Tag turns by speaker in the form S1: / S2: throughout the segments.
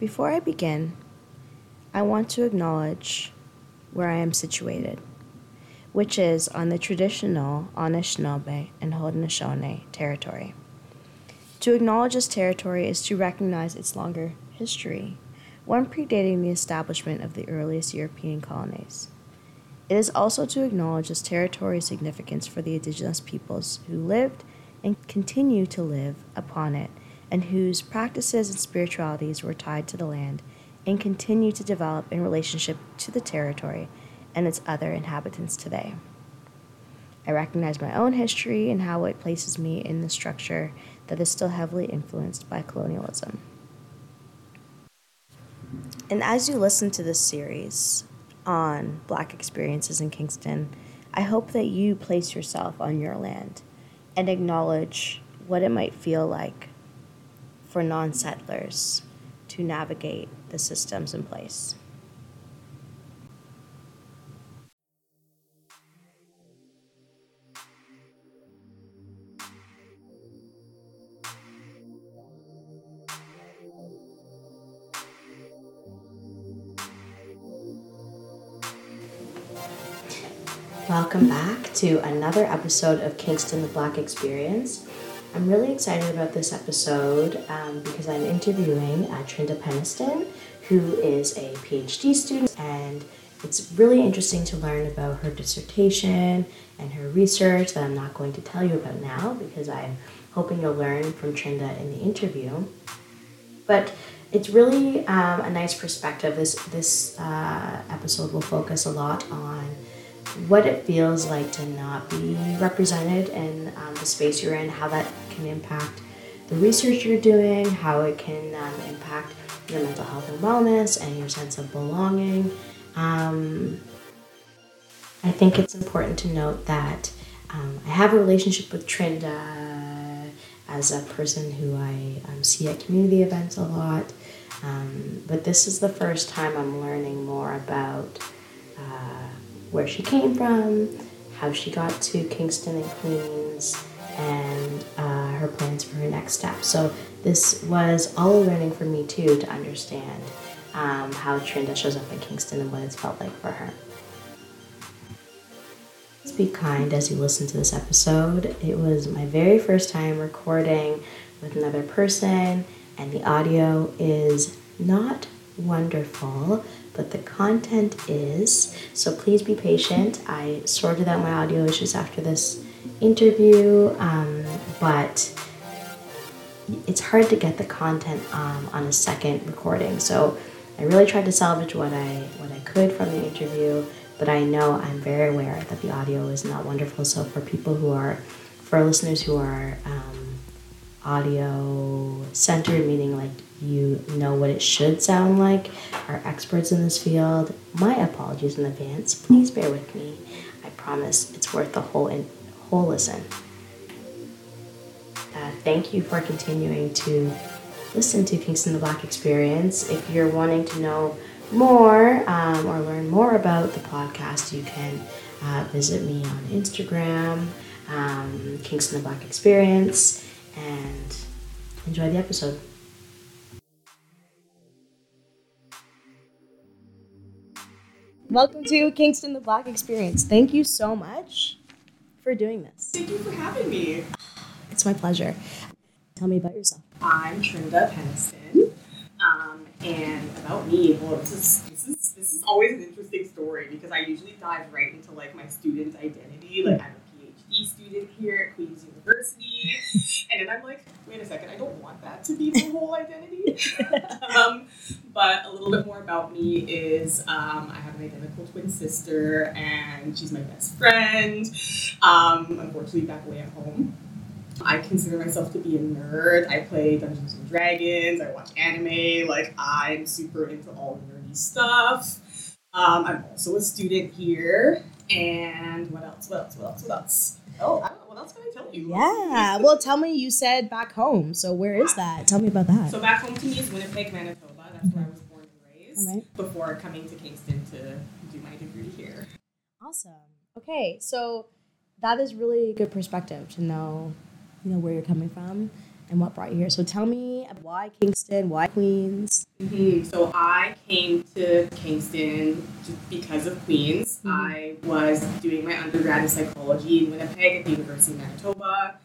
S1: Before I begin, I want to acknowledge where I am situated, which is on the traditional Anishinaabe and Haudenosaunee territory. To acknowledge this territory is to recognize its longer history, one predating the establishment of the earliest European colonies. It is also to acknowledge this territory's significance for the indigenous peoples who lived and continue to live upon it, and whose practices and spiritualities were tied to the land and continue to develop in relationship to the territory and its other inhabitants today. I recognize my own history and how it places me in the structure that is still heavily influenced by colonialism. And as you listen to this series on Black experiences in Kingston, I hope that you place yourself on your land and acknowledge what it might feel like for non settlers to navigate the systems in place. Welcome back to another episode of Kingston the Black Experience. I'm really excited about this episode um, because I'm interviewing uh, Trinda Penniston, who is a PhD student, and it's really interesting to learn about her dissertation and her research that I'm not going to tell you about now because I'm hoping you'll learn from Trinda in the interview. But it's really um, a nice perspective. This this uh, episode will focus a lot on what it feels like to not be represented in um, the space you're in, how that can impact the research you're doing, how it can um, impact your mental health and wellness and your sense of belonging. Um, I think it's important to note that um, I have a relationship with Trinda as a person who I um, see at community events a lot. Um, but this is the first time I'm learning more about uh, where she came from, how she got to Kingston and Queens, and uh, her plans for her next step. So this was all a learning for me too to understand um, how Trinda shows up in Kingston and what it's felt like for her. Please be kind as you listen to this episode. It was my very first time recording with another person, and the audio is not wonderful, but the content is. So please be patient. I sorted out my audio issues after this interview, um, but it's hard to get the content um, on a second recording. So I really tried to salvage what I what I could from the interview, but I know I'm very aware that the audio is not wonderful. So for people who are, for listeners who are um, audio centered, meaning like you know what it should sound like, are experts in this field. My apologies in advance. Please bear with me. I promise it's worth the whole in, whole listen. Uh, thank you for continuing to listen to Kingston the Black Experience. If you're wanting to know more um, or learn more about the podcast, you can uh, visit me on Instagram, um, Kingston the Black Experience, and enjoy the episode. Welcome to Kingston the Black Experience. Thank you so much for doing this.
S2: Thank you for having me.
S1: It's my pleasure. Tell me about yourself.
S2: I'm Trinda Penniston. Um, and about me, well, this is, this is this is always an interesting story because I usually dive right into like my student identity. Like I'm a PhD student here at Queen's University, and then I'm like, wait a second, I don't want that to be my whole identity. um, but a little bit more about me is um, I have an identical twin sister, and she's my best friend. Um, unfortunately, back away at home. I consider myself to be a nerd. I play Dungeons and Dragons. I watch anime. Like I'm super into all nerdy stuff. Um, I'm also a student here. And what else? What else? What else? What else? Oh, I don't know. What else can I tell you?
S1: Yeah. Well, tell me. You said back home. So where is that? Tell me about that.
S2: So back home to me is Winnipeg, Manitoba. That's where I was born and raised.
S1: Right.
S2: Before coming to Kingston to do my degree here.
S1: Awesome. Okay, so that is really good perspective to know, you know, where you're coming from and what brought you here. So tell me why Kingston, why Queens?
S2: Mm-hmm. So I came to Kingston just because of Queens. Mm-hmm. I was doing my undergrad in psychology in Winnipeg at the University of Manitoba.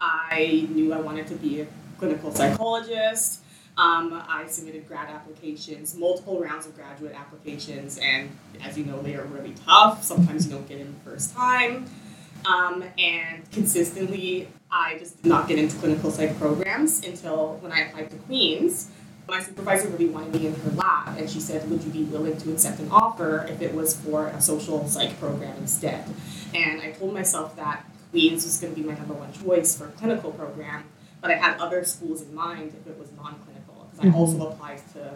S2: I knew I wanted to be a clinical psychologist. Um, I submitted grad applications, multiple rounds of graduate applications, and as you know, they are really tough. Sometimes you don't get in the first time. Um, and consistently, I just did not get into clinical psych programs until when I applied to Queens. My supervisor really wanted me in her lab, and she said, Would you be willing to accept an offer if it was for a social psych program instead? And I told myself that Queens was going to be my number one choice for a clinical program, but I had other schools in mind if it was non clinical, because mm-hmm. I also applied to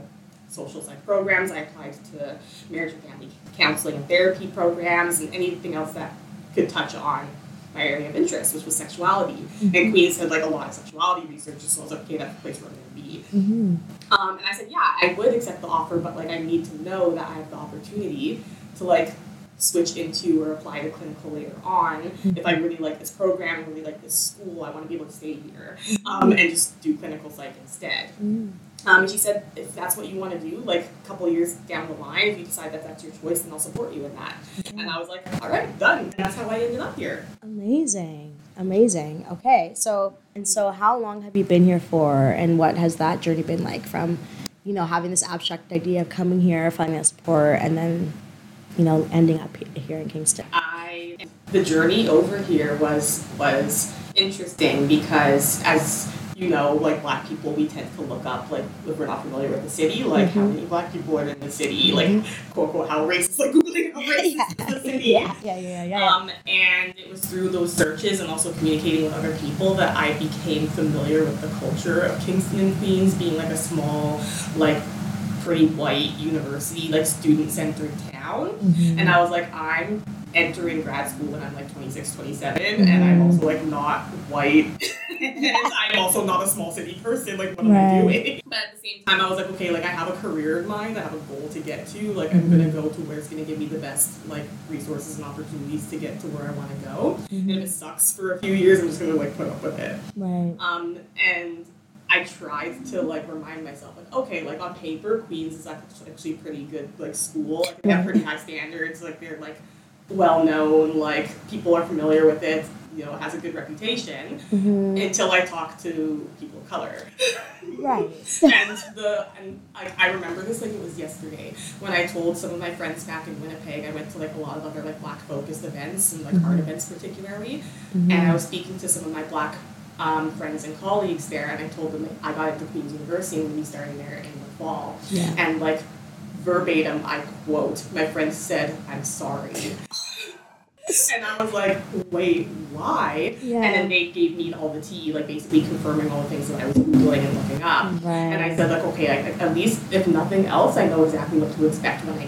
S2: social psych programs, I applied to marriage and family counseling and therapy programs, and anything else that could touch on my area of interest, which was sexuality. Mm-hmm. And Queens had like a lot of sexuality research, so I was like, okay, that's the place where I'm to be. Mm-hmm. Um, and I said, yeah, I would accept the offer, but like I need to know that I have the opportunity to like switch into or apply to clinical later on. Mm-hmm. If I really like this program, really like this school, I want to be able to stay here mm-hmm. um, and just do clinical psych instead. Um, and she said, if that's what you want to do, like a couple years down the line, if you decide that that's your choice, then I'll support you in that. Okay. And I was like, all right, done. And that's how I ended up here.
S1: Amazing. Amazing. Okay. So, and so how long have you been here for and what has that journey been like from, you know, having this abstract idea of coming here, finding that support, and then, you know, ending up here in Kingston?
S2: I, the journey over here was, was interesting because as you know, like black people, we tend to look up, like, if we're not familiar with the city, like, mm-hmm. how many black people are in the city, like, mm-hmm. quote, unquote, how racist, like, Googling how racist yeah. the city.
S1: Yeah, yeah, yeah, yeah.
S2: Um, and it was through those searches and also communicating with other people that I became familiar with the culture of Kingston and Queens being, like, a small, like, pretty white university, like, student-centered town. Mm-hmm. And I was like, I'm entering grad school when I'm like 26, 27, mm-hmm. and I'm also like not white, and I'm also not a small city person. Like, what am right. I doing? But at the same time, I was like, okay, like I have a career in mind, I have a goal to get to. Like, I'm gonna go to where it's gonna give me the best like resources and opportunities to get to where I want to go. Mm-hmm. And if it sucks for a few years, I'm just gonna like put up with it.
S1: Right.
S2: Um, and I tried to like remind myself, like, okay, like on paper, Queens is actually a pretty good like school. Like, they have pretty high standards. Like they're like well known, like people are familiar with it, you know, has a good reputation mm-hmm. until I talk to people of color.
S1: Right.
S2: and the and I, I remember this like it was yesterday when I told some of my friends back in Winnipeg. I went to like a lot of other like black focused events and like mm-hmm. art events particularly, mm-hmm. and I was speaking to some of my black um, friends and colleagues there, and I told them I got into Queen's University and we starting there in the fall,
S1: yeah.
S2: and like verbatim, I quote, my friend said, I'm sorry. And I was like, wait, why? Yeah. And then they gave me all the tea, like basically confirming all the things that I was Googling and looking up.
S1: Right.
S2: And I said, like, okay, I, at least if nothing else, I know exactly what to expect when I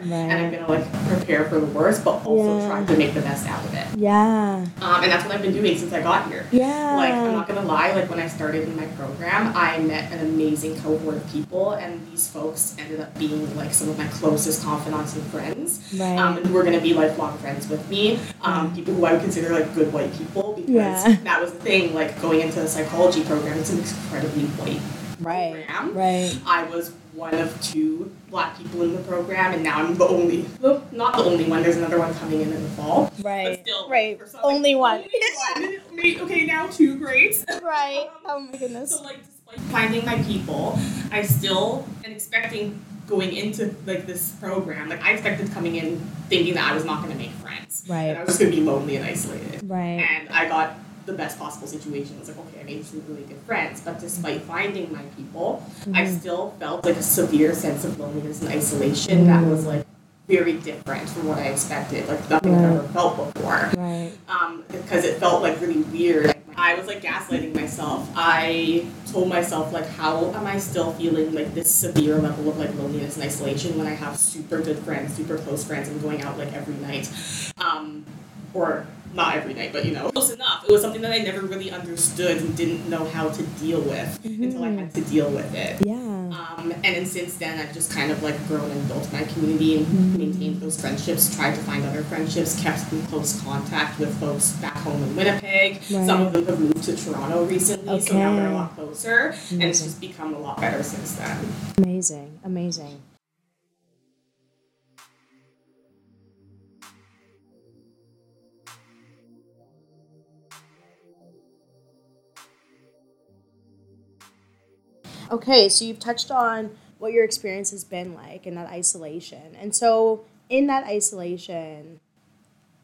S2: right. and I'm gonna like prepare for the worst, but also yeah. try to make the best out of it.
S1: Yeah.
S2: Um, and that's what I've been doing since I got here.
S1: Yeah.
S2: Like I'm not gonna lie, like when I started in my program, I met an amazing cohort of people, and these folks ended up being like some of my closest confidants and friends.
S1: Right.
S2: Um, and who are gonna be lifelong friends with me. Um, people who I would consider like good white people because yeah. that was the thing. Like going into the psychology program, it's an incredibly white
S1: right,
S2: program.
S1: Right.
S2: I was one of two black people in the program, and now I'm the only, well, not the only one. There's another one coming in in the fall.
S1: Right.
S2: But still,
S1: right. Only one.
S2: Only one. okay, now two grades.
S1: Right. Um, oh my goodness.
S2: So like, despite finding my people, I still am expecting going into like this program. Like I expected coming in thinking that I was not going to make friends.
S1: Right.
S2: And I was just going to be lonely and isolated.
S1: Right.
S2: And I got the best possible situation. I was like, okay, I made some really good friends. But despite finding my people, mm-hmm. I still felt like a severe sense of loneliness and isolation mm-hmm. that was like very different from what I expected. Like nothing right. I've ever felt before.
S1: Right.
S2: Um, because it felt like really weird. I was like gaslighting myself. I told myself like, how am I still feeling like this severe level of like loneliness and isolation when I have super good friends, super close friends, and going out like every night, um, or not every night, but you know, close enough. It was something that I never really understood and didn't know how to deal with mm-hmm. until I had to deal with it.
S3: Yeah.
S2: Um, and then since then, I've just kind of like grown and built my community and mm-hmm. maintained those friendships, tried to find other friendships, kept in close contact with folks back home in Winnipeg. Right. Some of them have moved to Toronto recently, okay. so now they're a lot closer. Amazing. And it's just become a lot better since then.
S3: Amazing. Amazing. Okay, so you've touched on what your experience has been like in that isolation. And so, in that isolation,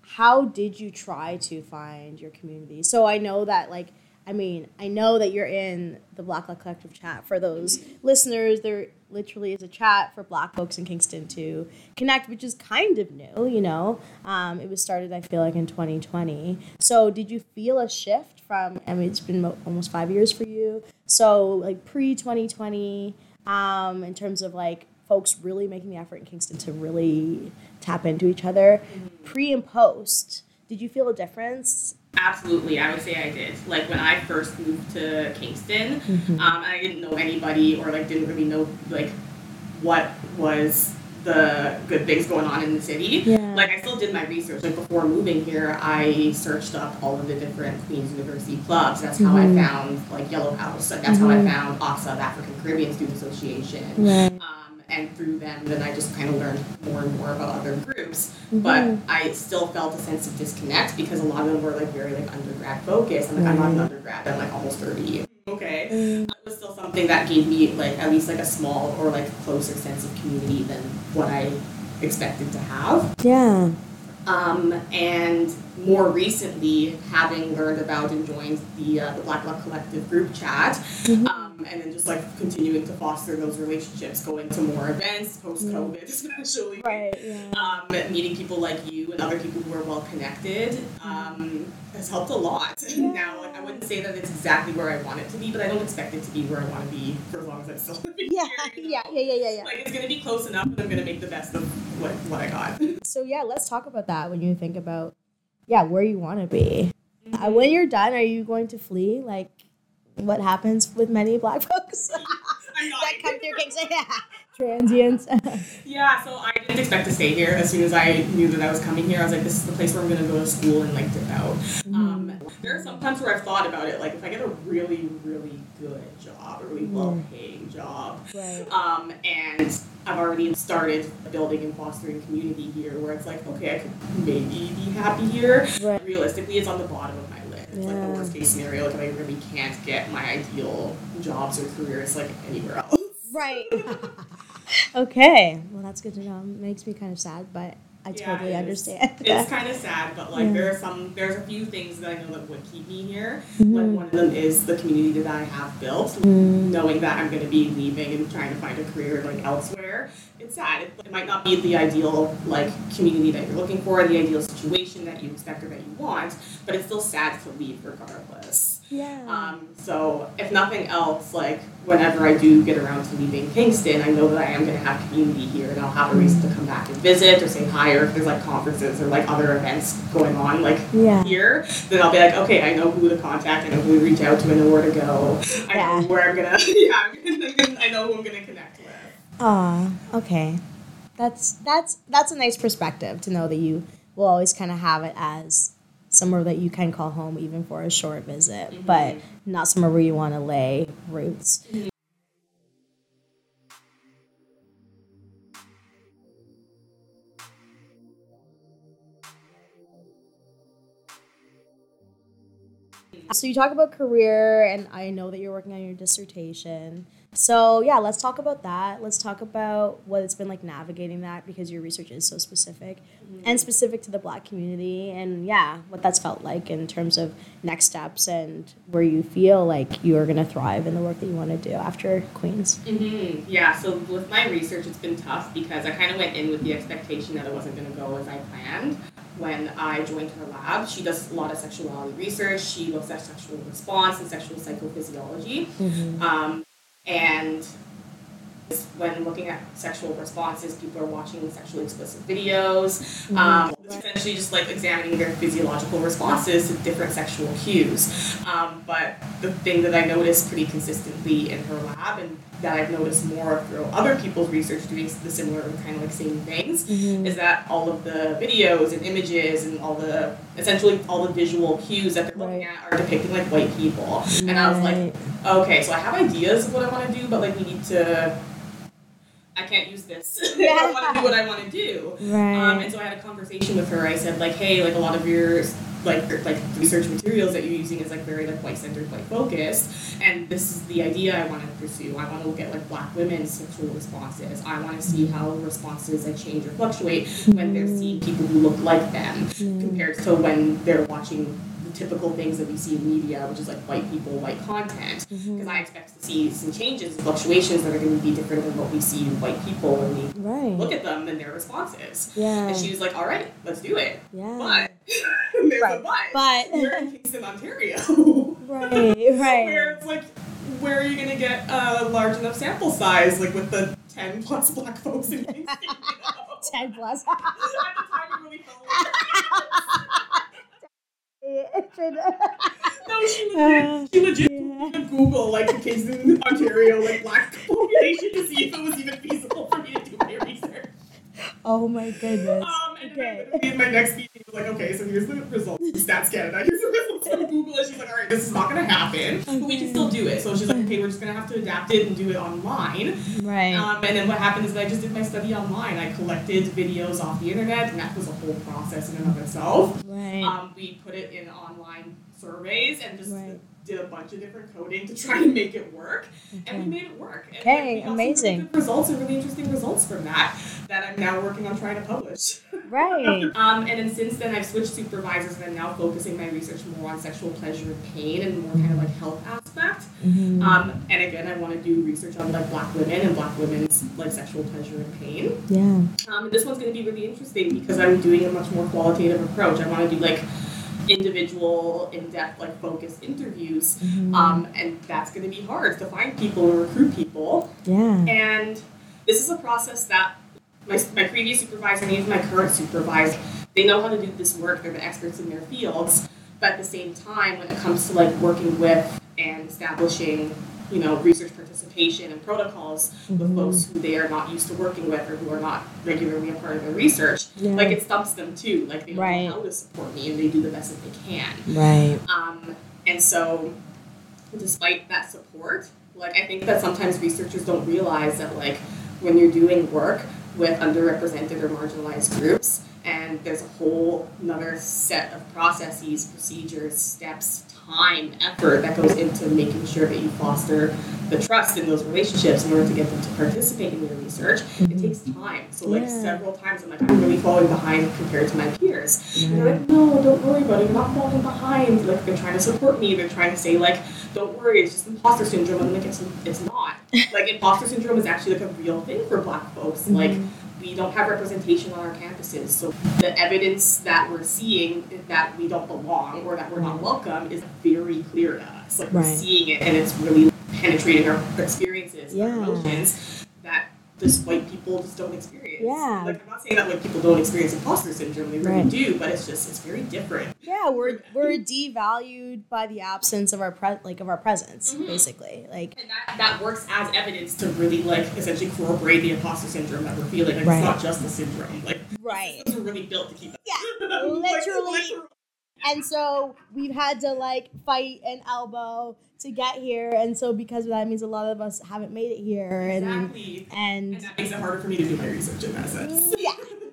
S3: how did you try to find your community? So, I know that, like, I mean, I know that you're in the Black Luck Collective chat. For those listeners, there literally is a chat for Black folks in Kingston to connect, which is kind of new, you know. Um, it was started, I feel like, in 2020. So, did you feel a shift from I mean it's been mo- almost five years for you. So like pre 2020, um, in terms of like folks really making the effort in Kingston to really tap into each other, mm-hmm. pre and post. Did you feel a difference?
S2: Absolutely, I would say I did. Like when I first moved to Kingston, mm-hmm. um, I didn't know anybody or like didn't really know like what was the good things going on in the city. Yeah. Like I still did my research. Like before moving here, I searched up all of the different Queen's University clubs. That's how mm-hmm. I found like Yellow House. Like that's mm-hmm. how I mm-hmm. found ASA, the African Caribbean Student Association. Right. And through them, then I just kind of learned more and more about other groups. Mm-hmm. But I still felt a sense of disconnect because a lot of them were like very like undergrad focused. I'm like, I'm not an undergrad. I'm like almost thirty okay. Mm. It was still something that gave me like at least like a small or like closer sense of community than what I expected to have.
S3: Yeah.
S2: Um, and more recently, having learned about and joined the uh, the Black Luck Collective group chat, mm-hmm. um, and then just like continuing to foster those relationships, going to more events post COVID, especially,
S3: right? Yeah.
S2: Um, meeting people like you and other people who are well connected um, has helped a lot. Yeah. Now, like I wouldn't say that it's exactly where I want it to be, but I don't expect it to be where I want to be for as long as I'm still living
S3: yeah.
S2: here.
S3: Yeah, yeah, yeah, yeah, yeah.
S2: Like it's gonna be close enough, and I'm gonna make the best of what what I got.
S3: So yeah, let's talk about that when you think about yeah, where you want to be. Mm-hmm. Uh, when you're done, are you going to flee? Like what happens with many black folks that come through Kingston? Yeah. Transients.
S2: yeah, so I didn't expect to stay here. As soon as I knew that I was coming here, I was like, this is the place where I'm going to go to school and like dip out. Mm-hmm. Um, there are some times where I've thought about it, like if I get a really, really good job, a really mm-hmm. well paying job,
S3: right.
S2: um, and I've already started building and fostering community here where it's like, okay, I could maybe be happy here. Right. Realistically, it's on the bottom of my list. Yeah. Like the worst case scenario, like if I really can't get my ideal jobs or careers like anywhere else.
S3: Right. okay. Well, that's good to know. It makes me kind of sad, but I yeah, totally understand.
S2: It's kind of sad, but like yeah. there are some, there's a few things that I know that would keep me here. Mm-hmm. Like one of them is the community that I have built, mm-hmm. knowing that I'm going to be leaving and trying to find a career like elsewhere. It's sad. It, it, might not be the ideal like community that you're looking for, the ideal situation that you expect or that you want, but it's still sad to leave regardless.
S3: Yeah.
S2: Um, so if nothing else, like whenever I do get around to leaving Kingston, I know that I am going to have community here, and I'll have a reason to come back and visit or say hi, or if there's like conferences or like other events going on, like yeah. here, then I'll be like, okay, I know who to contact, I know who to reach out to, I know where to go, I yeah. know where I'm gonna, yeah, I know who I'm gonna connect with.
S3: Ah, okay, that's that's that's a nice perspective to know that you will always kind of have it as somewhere that you can call home even for a short visit, mm-hmm. but not somewhere where you want to lay roots. Mm-hmm. So you talk about career, and I know that you're working on your dissertation. So yeah, let's talk about that. Let's talk about what it's been like navigating that because your research is so specific mm-hmm. and specific to the black community and yeah, what that's felt like in terms of next steps and where you feel like you are going to thrive in the work that you want to do after Queens.
S2: Mm-hmm. Yeah, so with my research it's been tough because I kind of went in with the expectation that it wasn't going to go as I planned when I joined her lab. She does a lot of sexuality research. She looks at sexual response and sexual psychophysiology. Mm-hmm. Um, and when looking at sexual responses, people are watching sexually explicit videos. Um, essentially just like examining their physiological responses to different sexual cues. Um, but the thing that I noticed pretty consistently in her lab and that I've noticed more through other people's research doing the similar kind of like same things is that all of the videos and images and all the essentially all the visual cues that they're looking
S3: Right.
S2: at are depicting like white people. And I was like, okay, so I have ideas of what I want to do, but like we need to. I can't use this. if I
S3: Yeah.
S2: want to do what I want to do.
S3: Right.
S2: Um, and so I had a conversation with her. I said like, hey, like a lot of your like like research materials that you're using is like very like white centered, white focused, and this is the idea I want to pursue. I want to look at like black women's sexual responses. I want to see how responses like change or fluctuate when they're seeing mm. people who look like them mm. compared to when they're watching the typical things that we see in media, which is like white people, white content. Mm-hmm. Because I expect to see some changes and fluctuations that are going to be different than what we see in white people when we
S3: right.
S2: look at them and their responses.
S3: yeah.
S2: And she was like, all right, let's do it.
S3: yeah.
S2: But
S3: Right.
S2: but.
S3: But-
S2: We're in Kingston, Ontario.
S3: right.
S2: Where
S3: Right.
S2: it's like, where are you going to get a large enough sample size, like with the 10 plus black folks in Kingston? You know?
S3: Ten plus.
S2: At the time, really No, she legit, she legit
S3: yeah.
S2: Google like Kingston, Ontario, like black population to see if it was even feasible for me to do my research.
S3: Oh my goodness.
S2: Um, and
S3: Okay.
S2: my next like, okay, so here's the result. Stats Canada. Here's the results from Google. And she's like, all right, this is not going to happen, but we can still do it. So she's like, okay, we're just going to have to adapt it and do it online.
S3: Right.
S2: Um, and then what happened is that I just did my study online. I collected videos off the internet, and that was a whole process in and of itself.
S3: right.
S2: Um, we put it in online surveys and just
S3: Right.
S2: Did a bunch of different coding to try and make it work, and we made it work. And
S3: Okay,
S2: we got some
S3: amazing.
S2: really results and really interesting results from that that I'm now working on trying to publish.
S3: right.
S2: Um, and then since then, I've switched supervisors and I'm now focusing my research more on sexual pleasure and pain and more kind of like health aspect.
S3: Mhm.
S2: Um, and again, I want to do research on like black women and black women's like sexual pleasure and pain.
S3: yeah.
S2: Um, and this one's going to be really interesting because I'm doing a much more qualitative approach. I want to do like individual, in-depth, like focused interviews,
S3: Mhm.
S2: um, and that's going to be hard to find people and recruit people.
S3: yeah.
S2: And this is a process that my, my previous supervisor and even my current supervisor, they know how to do this work. They're the experts in their fields. But at the same time, when it comes to like working with and establishing, you know, research participation and protocols with
S3: Mhm.
S2: folks who they are not used to working with or who are not regularly a part of their research,
S3: Yeah.
S2: like it stumps them too. Like they don't
S3: Right.
S2: know how to support me and they do the best that they can.
S3: Right.
S2: Um, and so, despite that support, like I think that sometimes researchers don't realize that like when you're doing work with underrepresented or marginalized groups, and there's a whole another set of processes, procedures, steps, time, effort that goes into making sure that you foster the trust in those relationships in order to get them to participate in your research. It mm-hmm. takes time. So like
S3: Yeah.
S2: several times I'm like I'm really falling behind compared to my peers. And they're like, mm-hmm. no, don't worry about it. You're not falling behind. Like they're trying to support me. They're trying to say like, don't worry. It's just imposter syndrome. And I'm like, it's it's not. Like imposter syndrome is actually like a real thing for Black folks. Like mm-hmm. We don't have representation on our campuses. So the evidence that we're seeing that we don't belong or that we're not welcome is very clear to us. Like we're seeing it and it's really penetrating our experiences,
S3: Yeah.
S2: our emotions that just white people just don't experience.
S3: Yeah.
S2: Like I'm not saying that white people don't experience imposter syndrome, they really
S3: Right.
S2: do, but it's just it's very different.
S3: Yeah, we're we're devalued by the absence of our pre- like of our presence,
S2: Mhm.
S3: basically. Like
S2: And that, that works as evidence to really like essentially corroborate the imposter syndrome that we're feeling. Like
S3: Right.
S2: it's not just the syndrome. Like
S3: right.
S2: are really built to keep.
S3: Yeah,
S2: Like,
S3: literally. And so we've had to like fight and elbow to get here, and so because of that, means a lot of us haven't made it here, and
S2: Exactly. And
S3: and
S2: that makes it harder for me to do my research in that sense.
S3: yeah,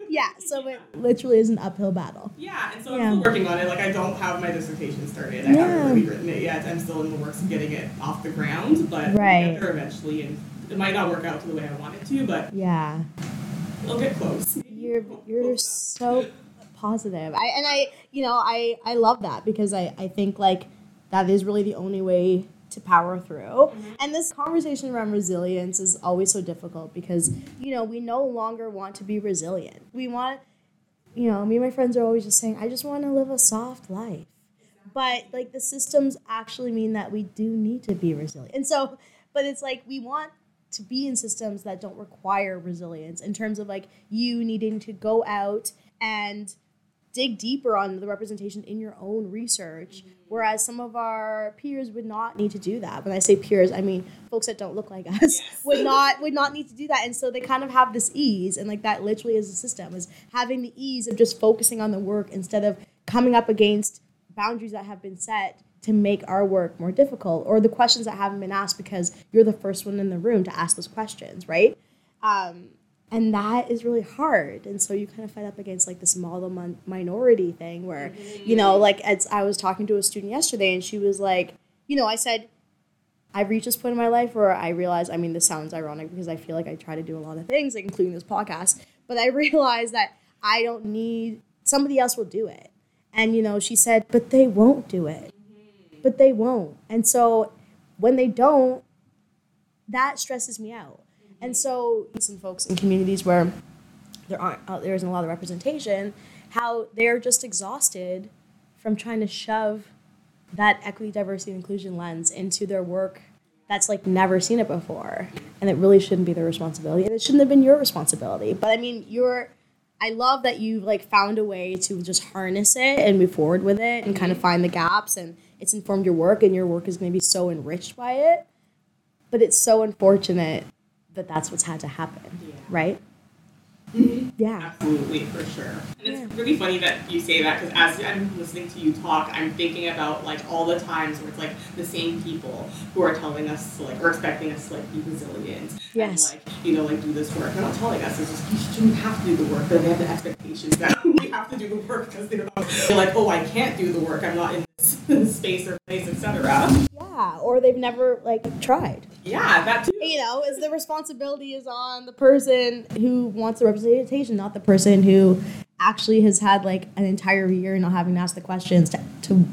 S3: yeah. So it literally is an uphill battle.
S2: Yeah, and so
S3: Yeah.
S2: I'm still working on it. Like I don't have my dissertation started. I
S3: Yeah.
S2: haven't really written it yet. I'm still in the works of getting it off the ground, but
S3: Right.
S2: there eventually. And it might not work out to the way I want it to, but
S3: Yeah,
S2: it'll get close.
S3: you're you're so positive. I and I you know I I love that because I I think like that is really the only way to power through. Mm-hmm. And this conversation around resilience is always so difficult because you know we no longer want to be resilient. We want you know me and my friends are always just saying I just want to live a soft life. But like the systems actually mean that we do need to be resilient. And so but it's like we want to be in systems that don't require resilience in terms of like you needing to go out and dig deeper on the representation in your own research mm-hmm. whereas some of our peers would not need to do that when i say peers i mean folks that don't look like us yes. would not would not need to do that and so they kind of have this ease and like that literally is a system is having the ease of just focusing on the work instead of coming up against boundaries that have been set to make our work more difficult or the questions that haven't been asked because you're the first one in the room to ask those questions right um, and that is really hard and so you kind of fight up against like this model mon- minority thing where mm-hmm. you know like as i was talking to a student yesterday and she was like you know i said i've reached this point in my life where i realize i mean this sounds ironic because i feel like i try to do a lot of things like including this podcast but i realize that i don't need somebody else will do it and you know she said but they won't do it but they won't. And so when they don't, that stresses me out. And so some folks in communities where there aren't uh, there isn't a lot of representation, how they're just exhausted from trying to shove that equity, diversity, and inclusion lens into their work that's like never seen it before. And it really shouldn't be their responsibility. And it shouldn't have been your responsibility. But I mean, you're I love that you've like found a way to just harness it and move forward with it and kind of find the gaps and it's informed your work and your work is to be so enriched by it. But it's so unfortunate that that's what's had to happen, yeah. right?
S2: Mm-hmm. Yeah. Absolutely, for sure. And it's yeah. really funny that you say that because as I'm listening to you talk, I'm thinking about like all the times where it's like the same people who are telling us to, like or expecting us to like be resilient.
S3: Yes.
S2: And, like, you know, like do this work. They're not telling us it's just you shouldn't have to do the work, but they have the expectations that we have to do the work because they're not they're like, oh I can't do the work, I'm not in this space or place, etc.
S3: Yeah. Or they've never like tried.
S2: Yeah, that too.
S3: You know, is the responsibility is on the person who wants the representation, not the person who actually has had like an entire year not having to ask the questions to, to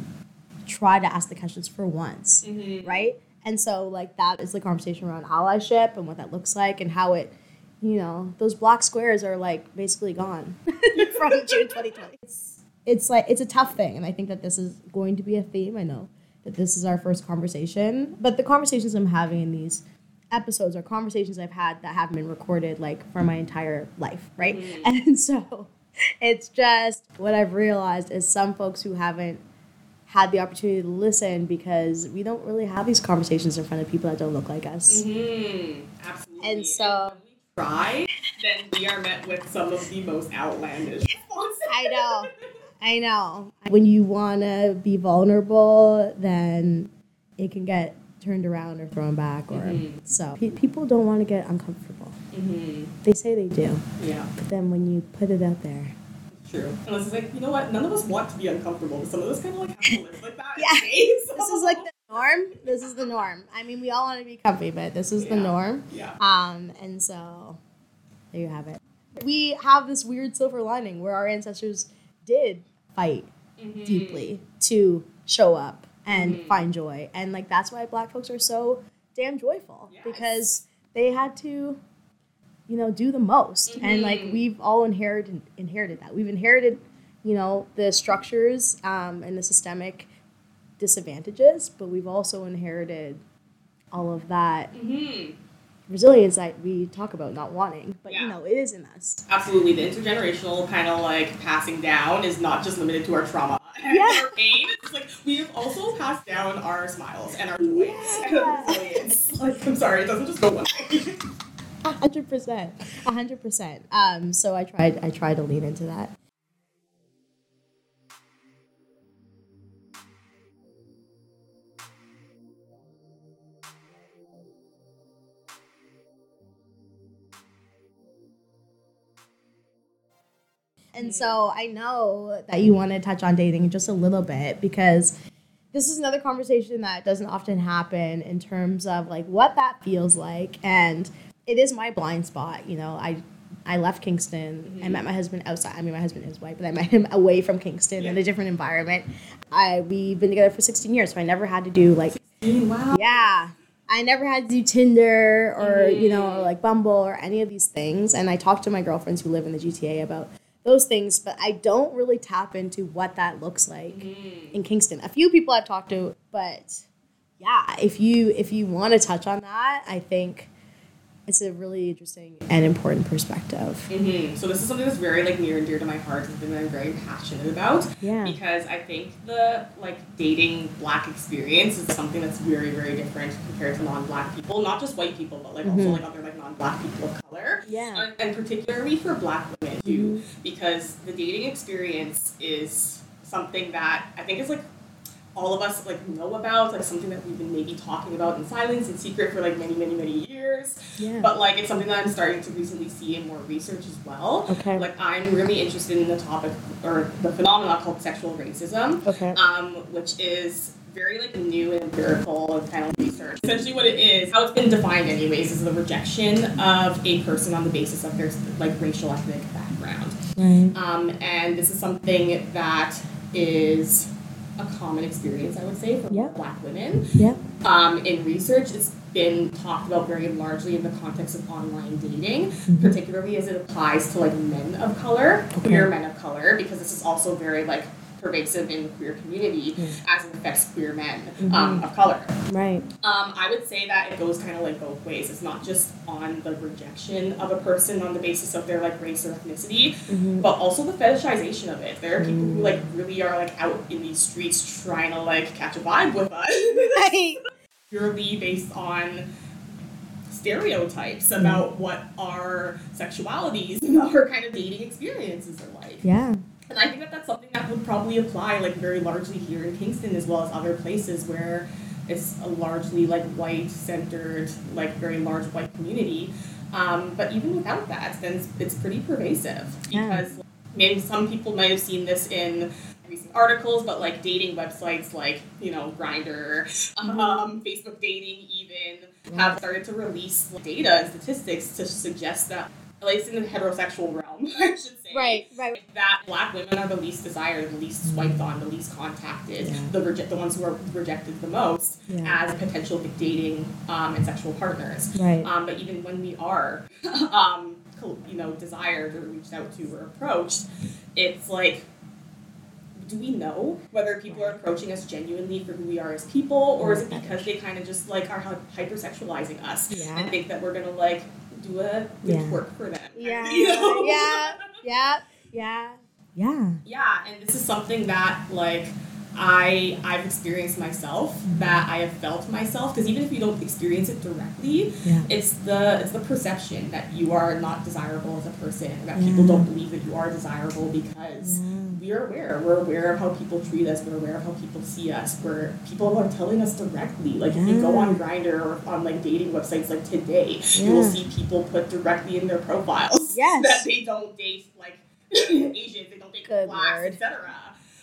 S3: try to ask the questions for once, mm-hmm. right? And so like that is the conversation around allyship and what that looks like and how it, you know, those black squares are like basically gone from June 2020. It's, it's like it's a tough thing, and I think that this is going to be a theme. I know this is our first conversation. But the conversations I'm having in these episodes are conversations I've had that haven't been recorded like for my entire life, right? Mm. And so it's just what I've realized is some folks who haven't had the opportunity to listen because we don't really have these conversations in front of people that don't look like us.
S2: Mm-hmm. Absolutely.
S3: And so
S2: try, then we are met with some of the most outlandish.
S3: I know. I know. When you want to be vulnerable, then it can get turned around or thrown back, or mm-hmm. so pe- people don't want to get uncomfortable. Mm-hmm. They say they do.
S2: Yeah.
S3: But then when you put it out there.
S2: True. Unless it's like, you know what? None of us want to be uncomfortable, but some of us kind of like have to live like that.
S3: yeah. so. This is like the norm. This is the norm. I mean, we all want to be comfy, but this is yeah. the norm.
S2: Yeah.
S3: Um, and so there you have it. We have this weird silver lining where our ancestors did fight mm-hmm. deeply to show up and mm-hmm. find joy. And like that's why black folks are so damn joyful yes. because they had to you know do the most mm-hmm. and like we've all inherited inherited that we've inherited you know the structures um, and the systemic disadvantages but we've also inherited all of that mm-hmm resilience that we talk about not wanting, but yeah. you know, it is in us.
S2: Absolutely. The intergenerational kind of like passing down is not just limited to our trauma and yeah. our pain. It's like we have also passed down our smiles and our joy yeah. and. Like, I'm sorry, it doesn't just go one way.
S3: Hundred percent. Hundred percent. Um, so I tried I tried to lean into that. And so I know that you want to touch on dating just a little bit because this is another conversation that doesn't often happen in terms of like what that feels like and it is my blind spot you know i i left kingston mm-hmm. i met my husband outside i mean my husband is white but i met him away from kingston yeah. in a different environment i we've been together for 16 years so i never had to do like
S2: wow
S3: yeah I never had to do Tinder or mm-hmm. you know or like Bumble or any of these things. And I talked to my girlfriends who live in the GTA about those things, but I don't really tap into what that looks like mm. in Kingston. A few people I've talked to, but yeah, if you if you want to touch on that, I think it's a really interesting and important perspective.
S2: hmm So this is something that's very like near and dear to my heart. Something that I'm very passionate about.
S3: Yeah.
S2: Because I think the like dating black experience is something that's very very different compared to non-black people. Not just white people, but like also
S3: Mhm.
S2: like other like non-black people of color.
S3: Yeah.
S2: And, and particularly for black women too,
S3: Mm-hmm.
S2: because the dating experience is something that I think is like all of us like know about, like something that we've been maybe talking about in silence and secret for like many, many, many years.
S3: Yeah.
S2: But like it's something that I'm starting to recently see in more research as well.
S3: Okay.
S2: Like I'm really interested in the topic or the phenomenon called sexual racism,
S3: Okay.
S2: um, which is very like new and empirical kind of research. Essentially, what it is, how it's been defined, anyways, is the rejection of a person on the basis of their like racial ethnic background.
S3: Right.
S2: Um, and this is something that is a common experience, I would say, for
S3: Yeah.
S2: Black women.
S3: Yeah.
S2: Um, in research, it's been talked about very largely in the context of online dating,
S3: Mm-hmm.
S2: particularly as it applies to like men of color,
S3: Okay.
S2: queer men of color, because this is also very like pervasive in the queer community as it affects queer men
S3: Mm-hmm.
S2: um, of color.
S3: Right.
S2: Um, I would say that it goes kind of like both ways. It's not just on the rejection of a person on the basis of their like race or ethnicity,
S3: Mm-hmm.
S2: but also the fetishization of it. There are people who like really are like out in these streets trying to like catch a vibe with us,
S3: Right.
S2: purely based on stereotypes about what our sexualities and our kind of dating experiences are like.
S3: Yeah.
S2: And I think that that's something that would probably apply like very largely here in Kingston as well as other places where it's a largely like white centered, like very large white community. Um, but even without that, then it's, it's pretty pervasive
S3: Yeah.
S2: because maybe some people might have seen this in recent articles, but like dating websites like you know Grindr, um, Facebook dating even have started to release data and statistics to suggest that at least in the heterosexual realm, I should say,
S3: Right. Right.
S2: that black women are the least desired, the least swiped on, the least contacted,
S3: Yeah.
S2: the reje- the ones who are rejected the most
S3: Yeah.
S2: as potential dating um, and sexual partners.
S3: Right.
S2: Um, but even when we are, um, you know, desired or reached out to or approached, it's like, do we know whether people are approaching us genuinely for who we are as people, or is it because they kind of just like are hypersexualizing us
S3: Yeah.
S2: and think that we're gonna like do a good
S3: Yeah.
S2: work for them?
S3: Yeah.
S2: You know?
S3: Yeah. Yeah. Yeah. Yeah.
S2: Yeah, and this is something that like I I've experienced myself that I have felt myself because even if you don't experience it directly,
S3: Yeah.
S2: it's the it's the perception that you are not desirable as a person that people don't believe that you are desirable because
S3: Yeah.
S2: we are aware. We're aware of how people treat us. We're aware of how people see us. Where people are telling us directly. Like if you go on Grindr or on like dating websites like today you will see people put directly in their profiles
S3: Yes.
S2: that they don't date like Asians they don't date
S3: Good
S2: blacks etc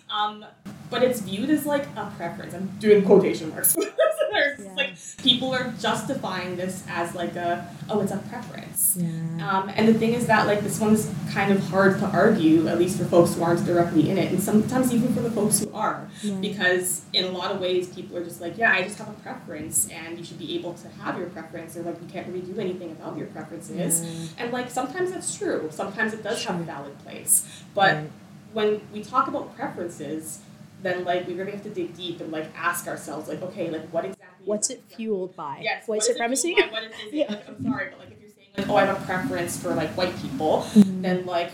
S2: um but it's viewed as like a preference I'm doing quotation marks.
S3: Yeah.
S2: Like people are justifying this as like a oh it's a preference
S3: Yeah.
S2: um, and the thing is that like this one's kind of hard to argue, at least for folks who aren't directly in it, and sometimes even for the folks who are,
S3: Right.
S2: because in a lot of ways people are just like, yeah, I just have a preference, and you should be able to have your preference, or like you can't really do anything about your preferences,
S3: Yeah.
S2: and like sometimes that's true, sometimes it does have a valid place, but when we talk about preferences. Then, like, we really have to dig deep and like ask ourselves, like, okay, like, what exactly?
S3: What's it fueled by?
S2: Yes.
S3: White
S2: what is it
S3: supremacy?
S2: by? What is it?
S3: Yeah.
S2: Like, I'm sorry, but like if you're saying like, oh, I have a preference for like white people,
S3: Mhm.
S2: then like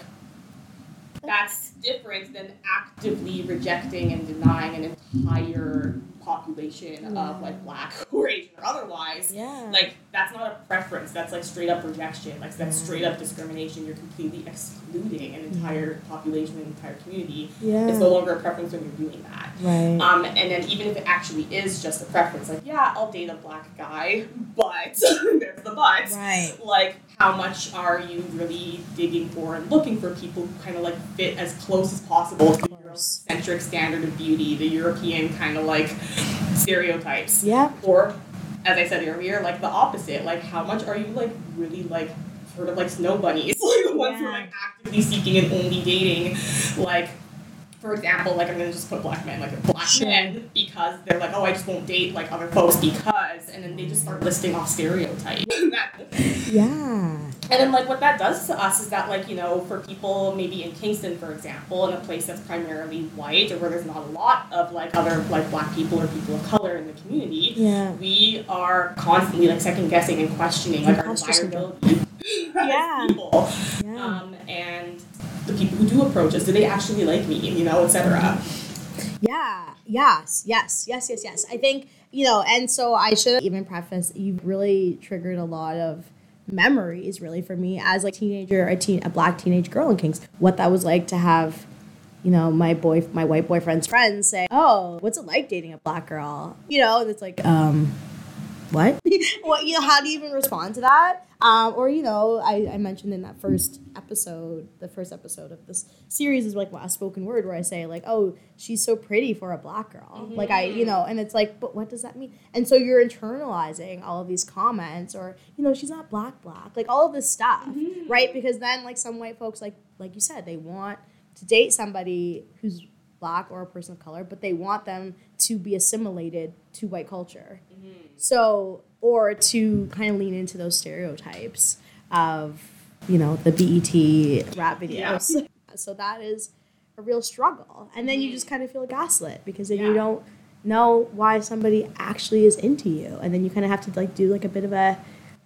S2: that's different than actively rejecting and denying an entire population of like black or Asian or otherwise.
S3: Yeah.
S2: Like that's not a preference. That's like straight up rejection. Like that's
S3: Yeah.
S2: straight up discrimination. You're completely excluding an entire population, an entire community.
S3: yeah.
S2: It's no longer a preference when you're doing that.
S3: right.
S2: Um, and then even if it actually is just a preference, like yeah, I'll date a black guy, but there's the but.
S3: right.
S2: Like, how much are you really digging for and looking for people who kind of like fit as close as possible to. Eurocentric standard of beauty, the European kind of like stereotypes,
S3: Yeah.
S2: or as I said earlier, like the opposite. Like, how much are you like really like sort of like snow bunnies, like the ones who are like actively seeking and only dating, like for example, like I'm gonna just put black men, like a black
S3: Sure.
S2: men, because they're like, oh, I just won't date like other folks because, and then they just start listing off stereotypes.
S3: Yeah.
S2: And then like what that does to us is that like you know for people maybe in Kingston for example in a place that's primarily white or where there's not a lot of like other like black people or people of color in the community,
S3: Yeah.
S2: we are constantly like second guessing and questioning like our desirability
S3: Yeah.
S2: people.
S3: Yeah.
S2: Um, and the people who do approach us, do they actually like me? You know, etc.
S3: Yeah. Yes. Yes. Yes. Yes. Yes. I think you know, and so I should even preface. You really triggered a lot of memories, really, for me as like teenager, a teen, a black teenage girl in Kings. What that was like to have, you know, my boy, my white boyfriend's friends say, "Oh, what's it like dating a black girl?" You know, and it's like, um, what? what? You know, how do you even respond to that? Um, or you know, I, I mentioned in that first episode, the first episode of this series is like a spoken word where I say like, oh, she's so pretty for a black girl. Like I, you know, and it's like, but what does that mean? And so you're internalizing all of these comments, or you know, she's not black black, like all of this stuff, right? Because then like some white folks, like like you said, they want to date somebody who's black or a person of color, but they want them to be assimilated to white culture. Mm-hmm. So, or to kind of lean into those stereotypes of, you know, the BET rap videos. So that is a real struggle. And then you mm-hmm. just kind of feel gaslit because then you don't know why somebody actually is into you. And then you kind of have to like do like a bit of a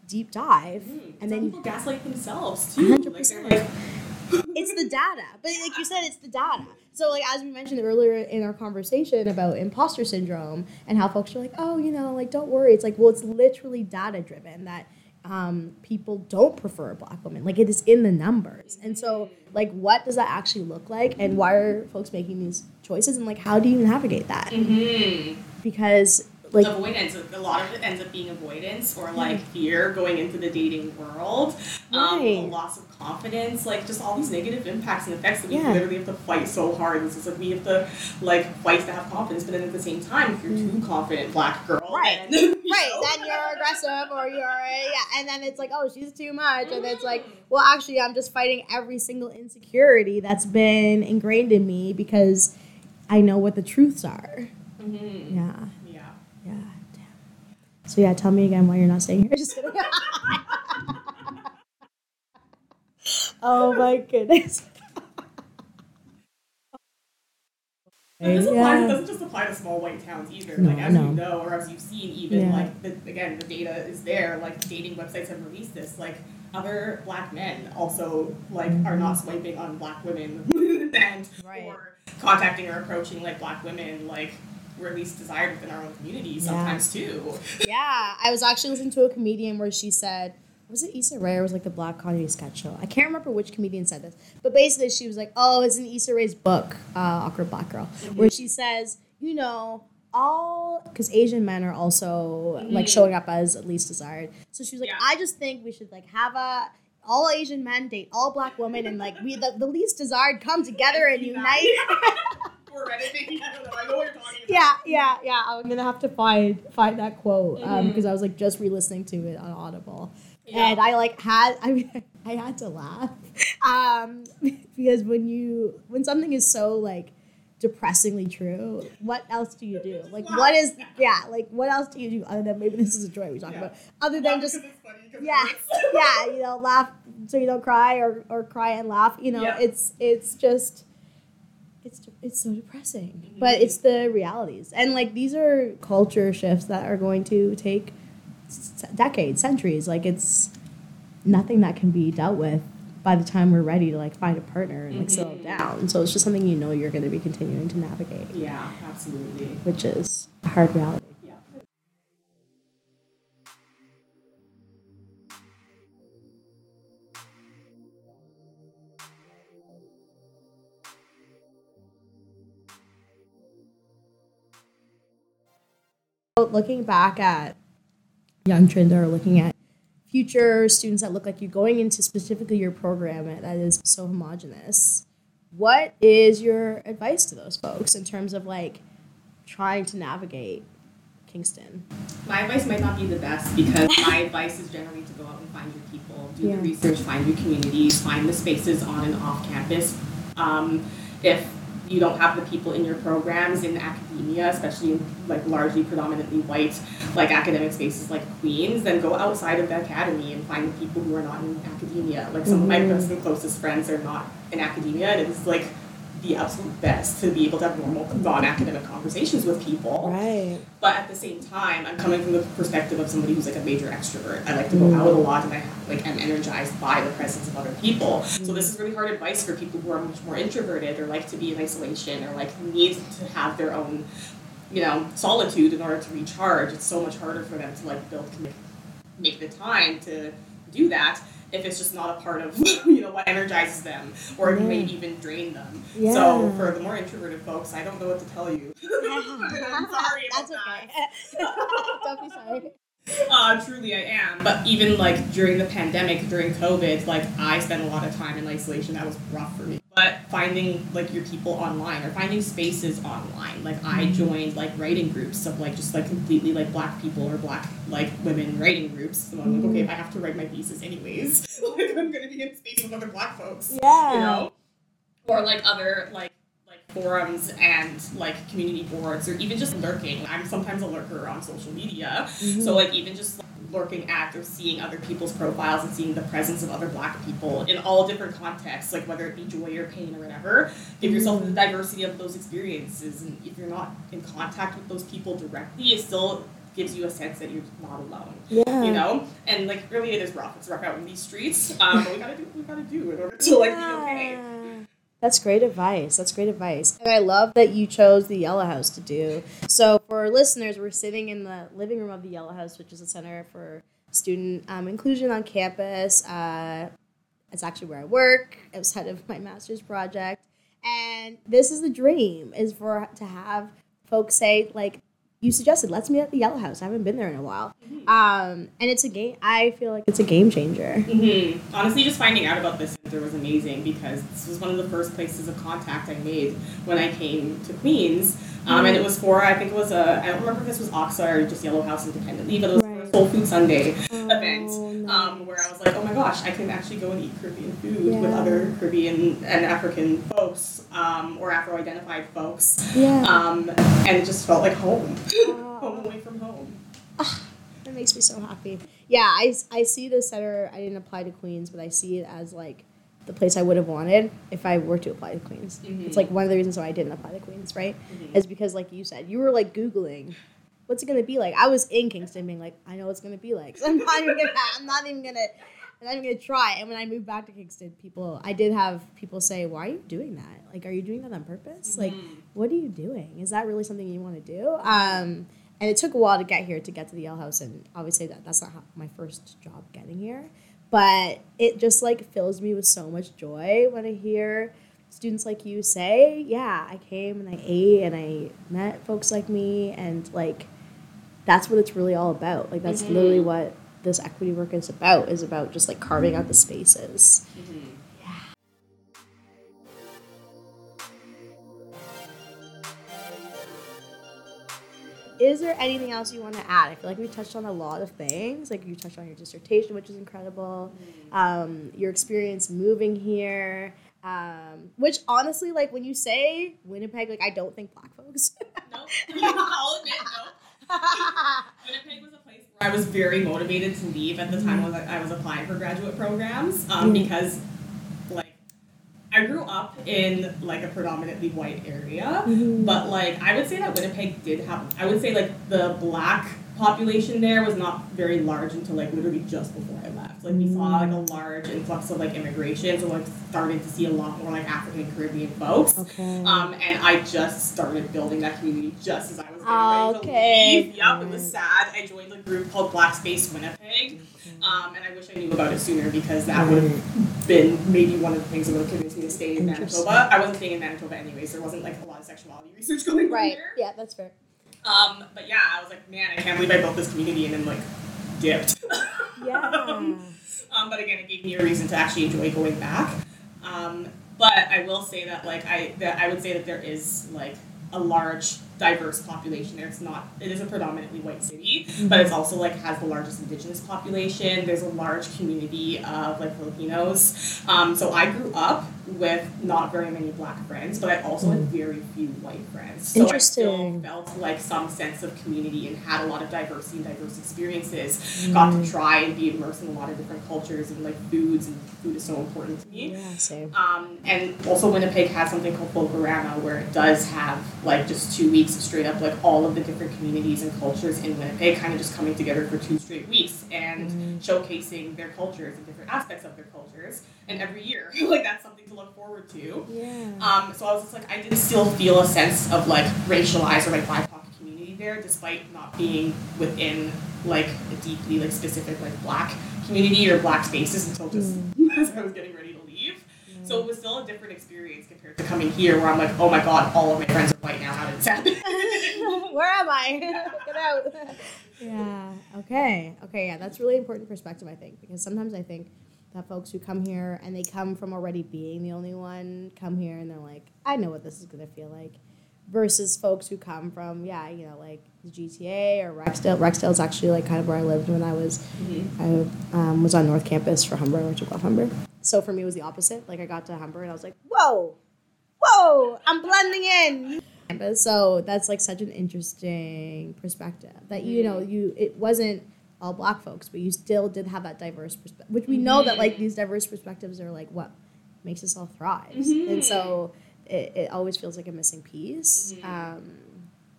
S3: deep dive. Mm. And
S2: And
S3: then
S2: people gaslight themselves too.
S3: 100%.
S2: like,
S3: it's the data. But like you said, it's the data. So like as we mentioned earlier in our conversation about imposter syndrome and how folks are like, oh, you know, like don't worry. It's like, well, it's literally data driven that um, people don't prefer a black woman. Like it is in the numbers. And so like what does that actually look like and why are folks making these choices and like how do you navigate that?
S2: mm-hmm.
S3: Because like
S2: avoidance. A lot of it ends up being avoidance or like fear going into the dating world, um,
S3: Right.
S2: loss of confidence, like just all these negative impacts and effects that we
S3: Yeah.
S2: literally have to fight so hard. This is like we have to like fight to have confidence, but then at the same time, if you're too confident, black girl.
S3: Right.
S2: then, you
S3: right
S2: know,
S3: then you're aggressive or you're yeah and then it's like oh she's too much and it's like well actually i'm just fighting every single insecurity that's been ingrained in me because i know what the truths are
S2: Mhm.
S3: yeah
S2: Yeah.
S3: yeah damn. So yeah tell me again why you're not staying here just kidding oh my goodness
S2: this applies, it doesn't just apply to small white towns either.
S3: No,
S2: like as
S3: no.
S2: you know, or as you've seen, even
S3: Yeah.
S2: like the, again, the data is there. Like dating websites have released this. Like other black men also like are not mm-hmm. swiping on black women and
S3: Right.
S2: or contacting or approaching like black women like we're at least desired within our own community sometimes too.
S3: Yeah, I was actually listening to a comedian where she said, was it Issa Rae or was it like the Black Comedy Sketch Show? I can't remember which comedian said this, but basically she was like, "Oh, it's in Issa Rae's book, uh, Awkward Black Girl," where she says, you know, all because Asian men are also like showing up as at least desired. So she was like,
S2: Yeah.
S3: "I just think we should like have a." All Asian men date all black women, and like we, the, the least desired come together and unite.
S2: Or Reddit, maybe, I don't know. I know what you're talking about.
S3: yeah, yeah, yeah. I'm gonna have to find find that quote um, because I was like just re-listening to it on Audible,
S2: Yeah.
S3: and I like had I mean, I had to laugh um, because when you when something is so like depressingly true, what else do you do? Like, what is yeah? Like, what else do you do other than maybe this is a joy we talk
S2: Yeah.
S3: about other than just
S2: because it's funny, 'cause it
S3: yeah, yeah, you know, laugh so you don't cry or, or cry and laugh. You know,
S2: Yeah.
S3: it's it's just it's it's so depressing, mm-hmm. but it's the realities, and like these are culture shifts that are going to take s- decades, centuries. Like it's nothing that can be dealt with by the time we're ready to like find a partner and like settle mm-hmm. down. So it's just something you know you're going to be continuing to navigate,
S2: Yeah, absolutely.
S3: which is a hard reality. Looking back at young Trinda or looking at future students that look like you going into specifically your program that is so homogenous, what is your advice to those folks in terms of like trying to navigate Kingston?
S2: My advice might not be the best because my advice is generally to go out and find your people, do
S3: Yeah.
S2: the research, find your communities, find the spaces on and off campus. Um, if you don't have the people in your programs in academia, especially in like largely predominantly white like academic spaces like Queens, then go outside of the academy and find the people who are not in academia. Like some mm-hmm. of my best and closest friends are not in academia, and it's like the absolute best to be able to have normal non-academic conversations with people.
S1: Right.
S2: But at the same time, I'm coming from the perspective of somebody who's like a major extrovert. I like to go mm-hmm. out a lot and I like am energized by the presence of other people. So this is really hard advice for people who are much more introverted or like to be in isolation or like need to have their own, you know, solitude in order to recharge. It's so much harder for them to like build make the time to do that if it's just not a part of you know what energizes them or yeah. may even drain them. Yeah. So for the more introverted folks, I don't know what to tell you. I'm sorry That's okay. that. don't be sorry. Uh, truly, I am. But even like during the pandemic, during COVID, like I spent a lot of time in isolation. That was rough for me but finding like your people online or finding spaces online. Like i mm-hmm. joined like writing groups of like just like completely like black people or black like women writing groups. So i'm like okay if i have to write my thesis anyways. Like i'm gonna be in space with other black folks
S3: yeah.
S2: you know? Or like other like like forums and like community boards or even just lurking. I'm sometimes a lurker on social media. Mm-hmm. so like even just like, lurking at or seeing other people's profiles and seeing the presence of other black people in all different contexts, like whether it be joy or pain or whatever. Give yourself the diversity of those experiences. And if you're not in contact with those people directly, it still gives you a sense that you're not alone.
S1: Yeah.
S2: You know? And like really it is rough. It's rough out in these streets. Um, but we gotta do what we gotta do in order to like be okay.
S3: That's great advice. That's great advice. And I love that you chose the Yellow House to do. So, for our listeners, we're sitting in the living room of the Yellow House, which is a center for student um, inclusion on campus. Uh, it's actually where I work. I was head of my master's project. And this is the dream is for to have folks say like you suggested let's meet at the yellow house. I haven't been there in a while. Mm-hmm. um, and it's a game i feel like it's a game changer.
S2: Mm-hmm. honestly just finding out about this center was amazing because this was one of the first places of contact i made when i came to queens. Um, and it was for i think it was a i don't remember if this was oxa or just yellow house independently but it was for food sunday oh, event nice. um, where i was like oh my gosh i can actually go and eat caribbean food yeah. with other caribbean and african folks um, or afro-identified folks
S3: yeah.
S2: Um, and it just felt like home home away from home.
S3: Oh, that makes me so happy. Yeah, I, I see the center. I didn't apply to Queens, but I see it as like the place I would have wanted if I were to apply to Queens. Mm-hmm. It's like one of the reasons why I didn't apply to Queens, right? Mm-hmm. Is because, like you said, you were like Googling what's it gonna be like. I was in Kingston being like, I know what's gonna be like. So I'm not even gonna. I'm not even gonna. I'm not even gonna try. And when I moved back to Kingston, people, I did have people say, "Why are you doing that? Like, are you doing that on purpose? Mm-hmm. Like, what are you doing? Is that really something you want to do?" Um, and it took a while to get here to get to the Yellow House, and obviously that that's not how, my first job getting here, but it just like fills me with so much joy when I hear students like you say, "Yeah, I came and I ate and I met folks like me," and like that's what it's really all about. Like that's mm-hmm. literally what this equity work is about. Is about just like carving out the spaces. Mm-hmm is there anything else you want to add? I feel like we touched on a lot of things. Like you touched on your dissertation, which is incredible. Um, your experience moving here. Um, which honestly, like when you say Winnipeg, like I don't think black folks.
S2: no, I'll admit no. Winnipeg was a place where I was very motivated to leave at the time mm-hmm. I was applying for graduate programs um, mm-hmm. because I grew up in like a predominantly white area, mm-hmm. but like I would say that Winnipeg did have. I would say like the black population there was not very large until like literally just before I left. Like we saw like a mm. large influx of like immigration, so like starting to see a lot more like African Caribbean folks.
S3: Okay.
S2: Um, and I just started building that community just as I was getting ready okay. to leave. Yep, it was sad. I joined a group called Black Space Winnipeg. Um, and I wish I knew about it sooner because that would have been maybe one of the things that would have convinced me to stay in Manitoba. I wasn't staying in Manitoba anyways. There wasn't like a lot of sexuality research going
S3: right.
S2: on there.
S3: Yeah, that's fair.
S2: Um, but yeah, I was like, man, I can't believe I built this community and then like dipped.
S3: Yeah.
S2: um, but again, it gave me a reason to actually enjoy going back. Um, but I will say that like I that I would say that there is like a large diverse population there. It's not. It is a predominantly white city, but it's also like has the largest indigenous population. There's a large community of like Filipinos. Um, so I grew up with not very many black friends, but I also had very few white friends. So I still felt like some sense of community and had a lot of diversity and diverse experiences. Got to try and be immersed in a lot of different cultures and like foods, and food is so important to me.
S3: Yeah, same.
S2: Um, and also Winnipeg has something called Folklorama where it does have like just two weeks of straight up like all of the different communities and cultures in Winnipeg kind of just coming together for two straight weeks and showcasing their cultures and different aspects of their cultures. And every year, like that's something to look forward to.
S3: Yeah.
S2: Um, so I was just like, I did still feel a sense of like racialized or like BIPOC community there, despite not being within like a deeply like specific like black community or black spaces until just as I was getting ready. So it was still a different experience compared to coming here, where I'm like, oh my god, all of my friends are white now. How did this happen?
S3: Where am I? Get out. Yeah. Okay. Okay. Yeah, that's really important perspective, I think, because sometimes I think that folks who come here and they come from already being the only one come here and they're like, I know what this is gonna feel like, versus folks who come from yeah, you know, like the GTA or Rexdale. Rexdale is actually like kind of where I lived when I was mm-hmm. I um, was on North Campus for Humber. I went to Guelph Humber. So for me, it was the opposite. Like I got to Humber and I was like, whoa, whoa, I'm blending in. So that's like such an interesting perspective that you know mm-hmm. you it wasn't all black folks, but you still did have that diverse perspective, which we know that like mm-hmm. these diverse perspectives are like what makes us all thrive. And so it, it always feels like a missing piece. Mm-hmm. Um,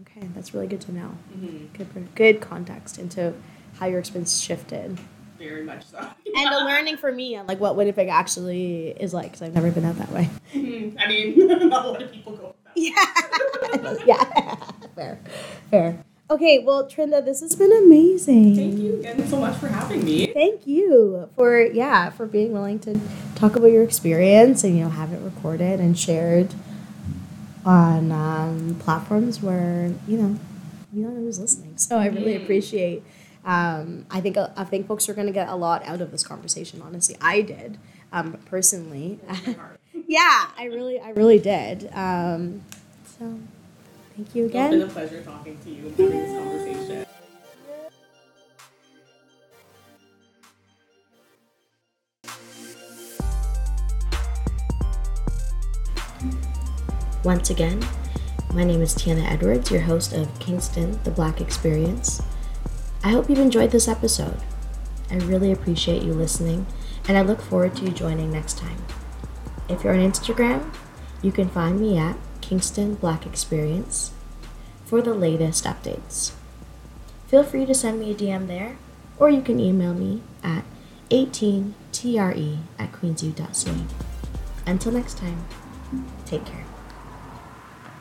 S3: okay, that's really good to know. Mm-hmm. Good per- good context into how your experience shifted.
S2: Very much so.
S3: And a learning for me on like what Winnipeg actually is like because I've never been out that way. Mm-hmm.
S2: I mean, not a lot of people go. That
S3: Yeah. yeah. fair. Fair. Okay, well, Trinda, this has been amazing.
S2: Thank you again so much for having me.
S3: Thank you for yeah for being willing to talk about your experience and you know have it recorded and shared on um, platforms where you know you don't know who's listening. So I really appreciate. Um, I think I think folks are going to get a lot out of this conversation. Honestly, I did um, personally. yeah, I really I really did. Um, so thank you again.
S2: It's been a pleasure talking to you and having this conversation.
S1: Once again, my name is Tianna Edwards, your host of Kingston, the Black Experience. I hope you've enjoyed this episode. I really appreciate you listening, and I look forward to you joining next time. If you're on Instagram, you can find me at Kingston Black Experience for the latest updates. Feel free to send me a DM there, or you can email me at 18tre at queensu.ca. Until next time, take care.